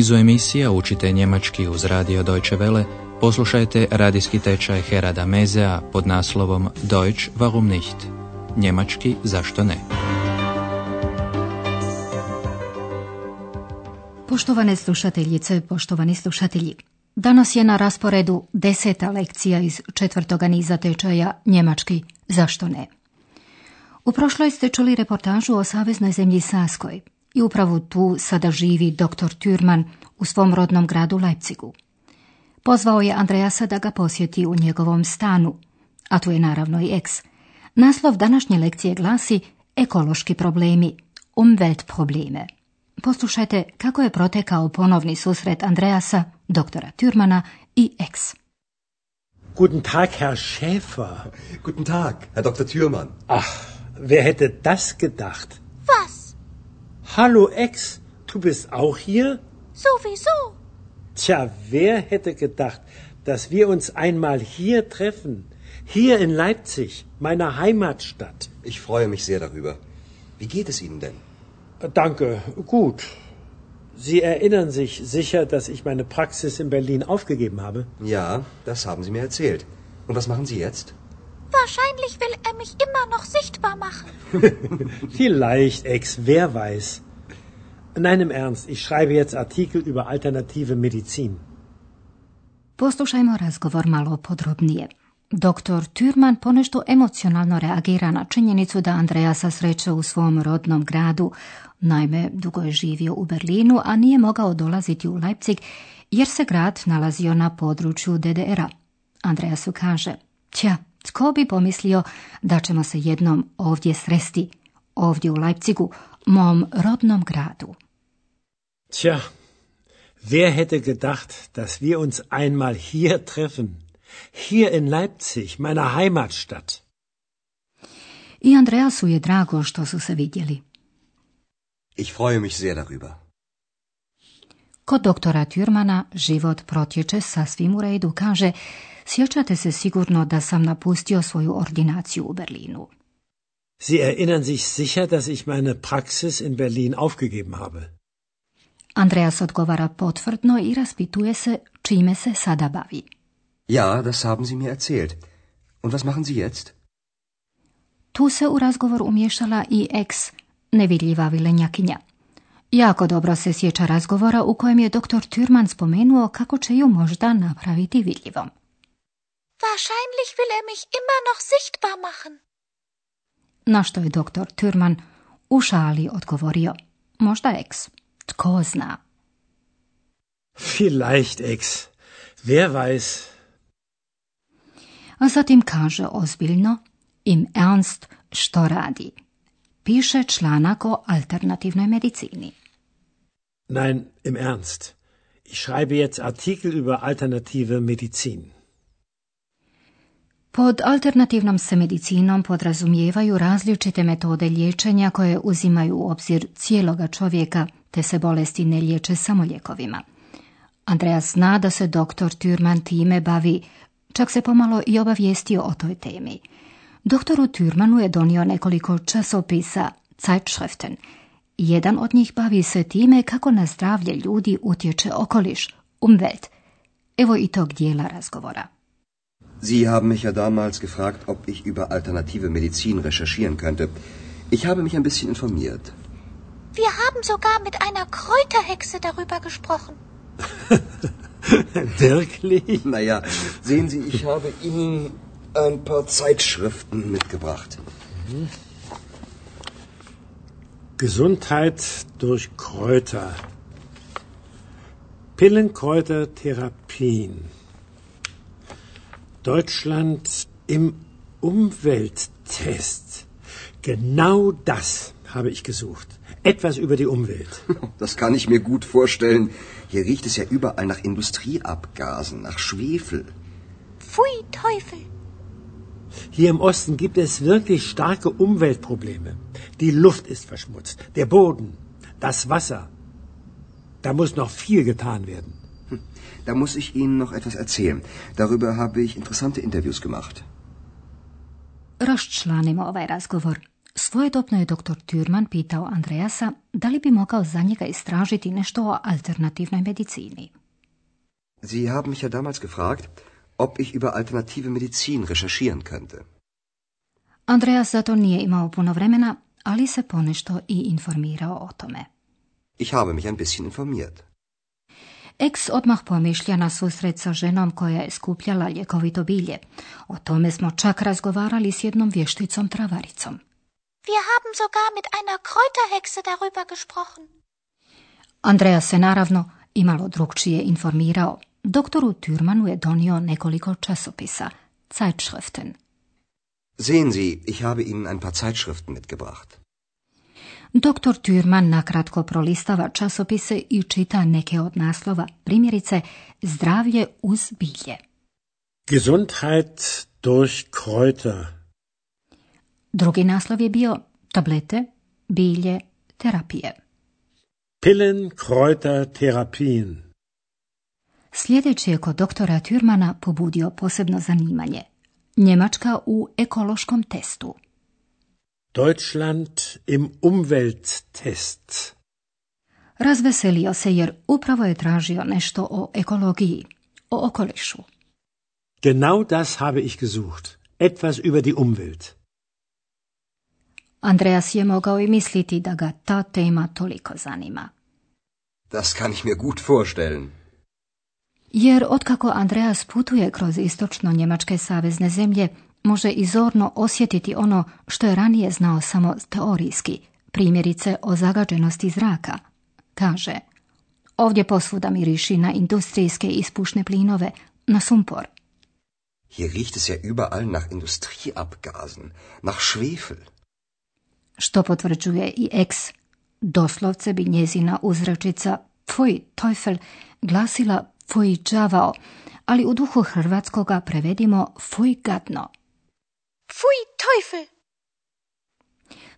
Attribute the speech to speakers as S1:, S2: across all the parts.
S1: nizu emisija učite njemački uz radio Deutsche Welle, poslušajte radijski tečaj Herada Mezea pod naslovom Deutsch warum nicht? Njemački zašto ne?
S2: Poštovane slušateljice, poštovani slušatelji, danas je na rasporedu deseta lekcija iz četvrtoga niza tečaja Njemački zašto ne? U prošloj ste čuli reportažu o saveznoj zemlji Saskoj i upravo tu sada živi dr. Türman u svom rodnom gradu Leipzigu. Pozvao je Andreasa da ga posjeti u njegovom stanu, a tu je naravno i eks. Naslov današnje lekcije glasi Ekološki problemi, Umweltprobleme. Poslušajte kako je protekao ponovni susret Andreasa, doktora Türmana i eks.
S3: Guten Tag, Herr Schäfer.
S4: Guten Tag, Herr Dr. Thürmann.
S3: Ach, wer hätte das gedacht?
S5: Was?
S3: Hallo Ex, du bist auch hier?
S5: Sowieso.
S3: Tja, wer hätte gedacht, dass wir uns einmal hier treffen? Hier in Leipzig, meiner Heimatstadt.
S4: Ich freue mich sehr darüber. Wie geht es Ihnen denn?
S3: Danke, gut. Sie erinnern sich sicher, dass ich meine Praxis in Berlin aufgegeben habe?
S4: Ja, das haben Sie mir erzählt. Und was machen Sie jetzt?
S5: Wahrscheinlich will er mich immer noch sichtbar machen.
S3: Vielleicht, Ex, wer weiß. Nein, im Ernst, ich schreibe jetzt Artikel über alternative Medizin.
S2: Poslušajmo razgovor malo podrobnije. Doktor Türman ponešto emocionalno reagira na činjenicu da Andreja sa sreće u svom rodnom gradu, naime dugo je živio u Berlinu, a nije mogao dolaziti u Leipzig jer se grad nalazio na području DDR-a. Andreja su kaže, tja, tko bi pomislio da ćemo se jednom ovdje sresti, ovdje u Leipzigu, mom rodnom gradu.
S3: Tja, wer hätte gedacht, dass wir uns einmal hier treffen? Hier in Leipzig, meiner Heimatstadt.
S2: I Andreasu je drago što su se vidjeli.
S4: Ich freue mich sehr darüber.
S2: Kod doktora Türmana život protječe sasvim u redu, kaže, sjećate se sigurno da sam napustio svoju ordinaciju u Berlinu.
S3: Sie erinnern sich sicher, dass ich meine Praxis in Berlin aufgegeben habe.
S2: Andreas odgovara potvrdno i raspituje se čime se sada bavi.
S4: Ja, das haben Sie mir erzählt. Und was machen Sie jetzt?
S2: Tu se u razgovor umješala i ex, nevidljiva vilenjakinja. Jako dobro se sjeća razgovora u kojem je doktor Türman spomenuo kako će ju možda napraviti vidljivom.
S5: Wahrscheinlich will er mich immer noch sichtbar machen.
S2: Na što je doktor Türman u šali odgovorio. Možda ex. Tko zna?
S3: Vielleicht, Ex. Wer weiß.
S2: A zatim kaže ozbiljno, im ernst što radi. Piše članak o alternativnoj medicini.
S3: Nein, im Ernst. Ich schreibe jetzt Artikel über alternative Medizin.
S2: Pod alternativnom se medicinom podrazumijevaju različite metode liječenja koje uzimaju u obzir cijeloga čovjeka, te se bolesti ne liječe samo lijekovima. Andreas zna da se doktor Türman time bavi, čak se pomalo i obavijestio o toj temi. Doktoru Türmanu je donio nekoliko časopisa, Zeitschriften. Jedan od njih bavi se time kako na zdravlje ljudi utječe okoliš, Umwelt. Evo i tog dijela razgovora.
S4: Sie haben mich ja damals gefragt, ob ich über alternative Medizin recherchieren könnte. Ich habe mich ein bisschen informiert.
S5: Wir haben sogar mit einer Kräuterhexe darüber gesprochen.
S3: Wirklich?
S4: Naja, sehen Sie, ich habe Ihnen ein paar Zeitschriften mitgebracht.
S3: Gesundheit durch Kräuter. Pillenkräutertherapien. Deutschland im Umwelttest. Genau das habe ich gesucht. Etwas über die Umwelt.
S4: Das kann ich mir gut vorstellen. Hier riecht es ja überall nach Industrieabgasen, nach Schwefel.
S5: Pfui Teufel.
S3: Hier im Osten gibt es wirklich starke Umweltprobleme. Die Luft ist verschmutzt, der Boden, das Wasser. Da muss noch viel getan werden.
S4: Da muss ich Ihnen noch etwas erzählen. Darüber habe ich interessante Interviews gemacht.
S2: Raščlanimo ovaj razgovor. Svojedobno je dr. Türman pitao Andreasa da li bi mogao za njega istražiti nešto o alternativnoj medicini.
S4: Sie haben mich ja damals gefragt, ob ich über alternative Medizin recherchieren könnte.
S2: Andreas zato nije imao puno vremena, ali se ponešto i informirao o tome.
S4: Ich habe mich ein bisschen informiert.
S2: Ex odmah pomišlja na susret sa ženom koja je skupljala ljekovito bilje. O tome smo čak razgovarali s jednom vješticom travaricom.
S5: Wir haben sogar mit einer Kräuterhexe darüber gesprochen.
S2: Andreas se naravno imalo drugčije informirao. Doktoru Türmanu je donio nekoliko časopisa, Zeitschriften.
S4: Sehen Sie, ich habe Ihnen ein paar Zeitschriften mitgebracht.
S2: Doktor Türman nakratko prolistava časopise i čita neke od naslova, primjerice Zdravlje uz bilje.
S3: Gesundheit durch Kräuter.
S2: Drugi naslov je bio Tablete, bilje, terapije.
S3: Pillen, Kräuter, Therapien.
S2: Sljedeći je kod doktora Türmana pobudio posebno zanimanje. Njemačka u ekološkom testu.
S3: Deutschland im Umwelttest.
S2: Razveselio se jer upravo je tražio nešto o ekologiji, o okolišu.
S3: Genau das habe ich gesucht. Etwas über die Umwelt.
S2: Andreas je mogao i misliti da ga ta tema toliko zanima.
S4: Das kann ich mir gut vorstellen.
S2: Jer otkako Andreas putuje kroz istočno njemačke savezne zemlje, može izorno osjetiti ono što je ranije znao samo teorijski, primjerice o zagađenosti zraka. Kaže, ovdje posvuda miriši na industrijske ispušne plinove, na sumpor.
S4: Hier riecht es ja überall nach Industrieabgasen, nach Schwefel.
S2: Što potvrđuje i ex. Doslovce bi njezina uzrečica Tvoj Teufel glasila Tvoj džavao, ali u duhu hrvatskoga prevedimo Fuj gadno.
S5: Pfui, Teufel!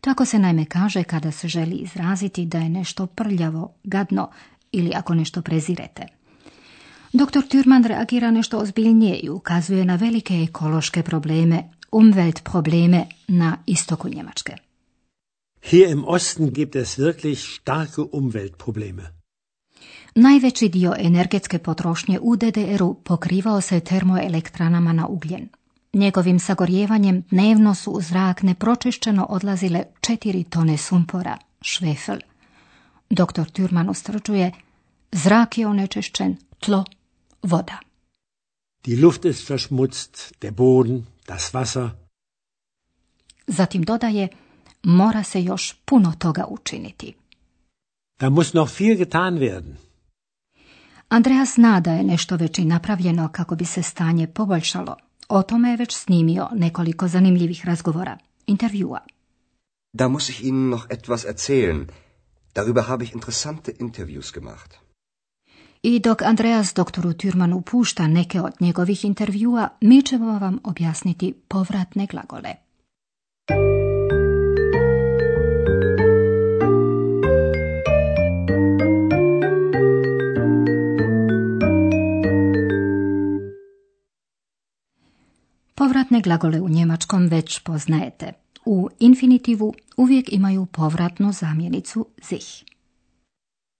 S2: Tako se naime kaže kada se želi izraziti da je nešto prljavo, gadno ili ako nešto prezirete. Dr. Türman reagira nešto ozbiljnije i ukazuje na velike ekološke probleme, umwelt probleme na istoku Njemačke.
S3: Hier im Osten gibt es wirklich starke Umweltprobleme.
S2: Najveći dio energetske potrošnje u DDR-u pokrivao se termoelektranama na ugljen. Njegovim sagorjevanjem dnevno su u zrak nepročišćeno odlazile četiri tone sumpora, švefel. Doktor Türman ustrčuje, zrak je onečišćen, tlo, voda.
S3: Die Luft ist verschmutzt, der Boden, das Wasser.
S2: Zatim dodaje, mora se još puno toga učiniti.
S3: Da muss noch viel getan werden.
S2: Andreas zna da je nešto već i napravljeno kako bi se stanje poboljšalo. O tome je već snimio nekoliko zanimljivih razgovora, intervjua.
S4: Da muss ich Ihnen noch etwas erzählen. Darüber habe ich interessante Interviews gemacht.
S2: I dok Andreas doktoru Türmanu pušta neke od njegovih intervjua, mi ćemo vam objasniti povratne glagole. Povratne glagole u njemačkom već poznajete. U infinitivu uvijek imaju povratnu zamjenicu sich.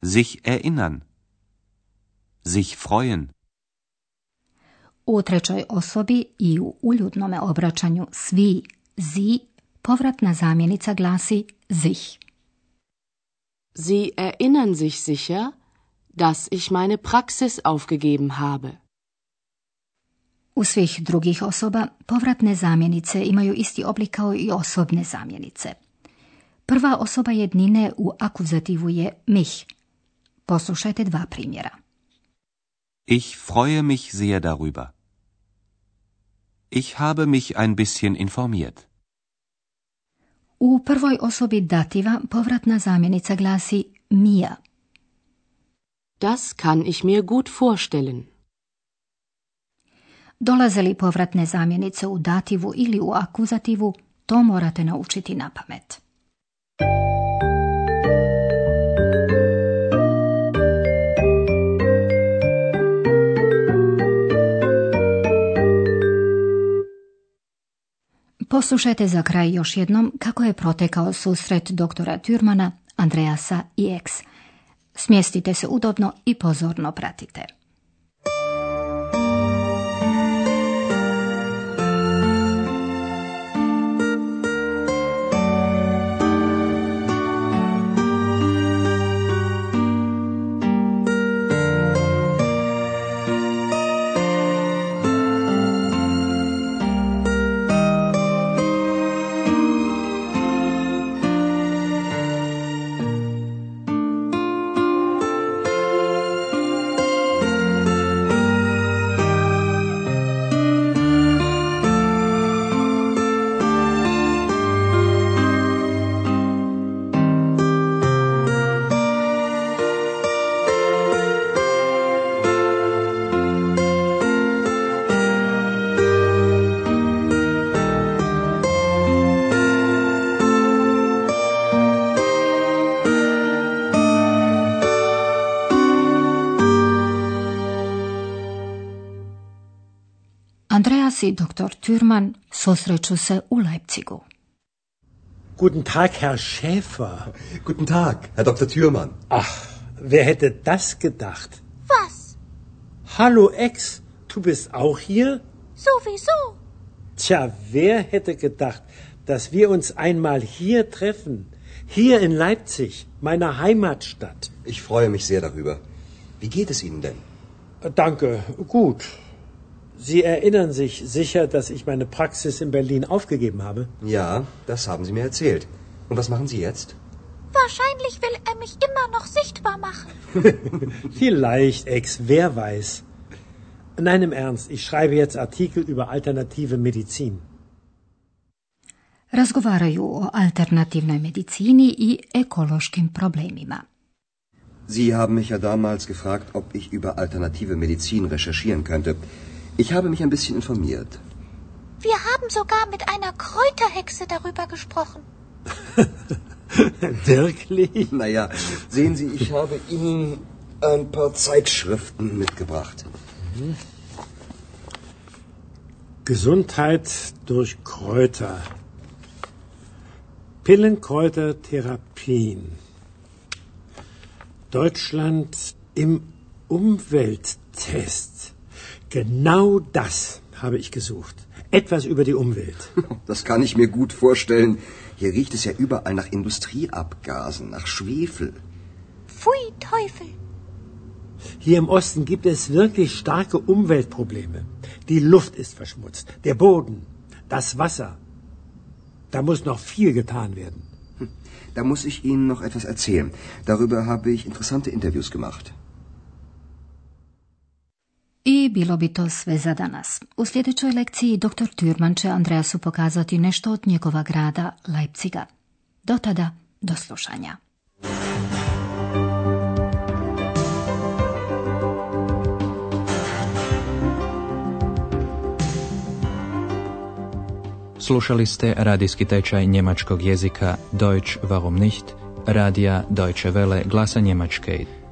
S6: Sich erinnern. Sich freuen.
S2: U trećoj osobi i u uljudnome obraćanju svi, zi, povratna zamjenica glasi sich.
S7: Sie erinnern sich sicher, dass ich meine Praxis aufgegeben habe.
S2: U svih drugih osoba povratne zamjenice imaju isti oblik kao i osobne zamjenice. Prva osoba jednine u akuzativu je mich. Poslušajte dva primjera.
S6: Ich freue mich sehr darüber. Ich habe mich ein bisschen informiert.
S2: U prvoj osobi dativa povratna zamjenica glasi mir.
S7: Das kann ich mir gut vorstellen.
S2: Dolaze li povratne zamjenice u dativu ili u akuzativu, to morate naučiti na pamet. Poslušajte za kraj još jednom kako je protekao susret doktora Türmana, Andreasa i Eks. Smjestite se udobno i pozorno pratite. I dr. Türman susreću se u Leipzigu.
S3: Guten Tag, Herr Schäfer.
S4: Guten Tag, Herr Dr. Thürmann.
S3: Ach, wer hätte das gedacht?
S5: Was?
S3: Hallo Ex, du bist auch hier?
S5: Sowieso.
S3: Tja, wer hätte gedacht, dass wir uns einmal hier treffen? Hier in Leipzig, meiner Heimatstadt.
S4: Ich freue mich sehr darüber. Wie geht es Ihnen denn?
S3: Danke, gut. Sie erinnern sich sicher, dass ich meine Praxis in Berlin aufgegeben habe?
S4: Ja, das haben Sie mir erzählt. Und was machen Sie jetzt?
S5: Wahrscheinlich will er mich immer noch sichtbar machen.
S3: Vielleicht, Ex, wer weiß. Nein, im Ernst, ich schreibe jetzt Artikel über alternative Medizin.
S2: Razgovaraju o alternativnoj medicini i ekološkim problemima.
S4: Sie haben mich ja damals gefragt, ob ich über alternative Medizin recherchieren könnte. Ich habe mich ein bisschen informiert.
S5: Wir haben sogar mit einer Kräuterhexe darüber gesprochen.
S3: Wirklich?
S4: Naja, sehen Sie, ich habe Ihnen ein paar Zeitschriften mitgebracht.
S3: Gesundheit durch Kräuter. Pillenkräutertherapien. Deutschland im Umwelttest. Genau das habe ich gesucht. Etwas über die Umwelt.
S4: Das kann ich mir gut vorstellen. Hier riecht es ja überall nach Industrieabgasen, nach Schwefel.
S5: Pfui, Teufel.
S3: Hier im Osten gibt es wirklich starke Umweltprobleme. Die Luft ist verschmutzt, der Boden, das Wasser. Da muss noch viel getan werden.
S4: Hm, da muss ich Ihnen noch etwas erzählen. Darüber habe ich interessante Interviews gemacht.
S2: Bilo bi to sve za danas. U sljedećoj lekciji dr. Türman će Andreasu pokazati nešto od njegova grada Leipziga. Do tada, do slušanja.
S1: Slušali ste radijski tečaj njemačkog jezika Deutsch warum nicht, radija Deutsche Welle glasa Njemačke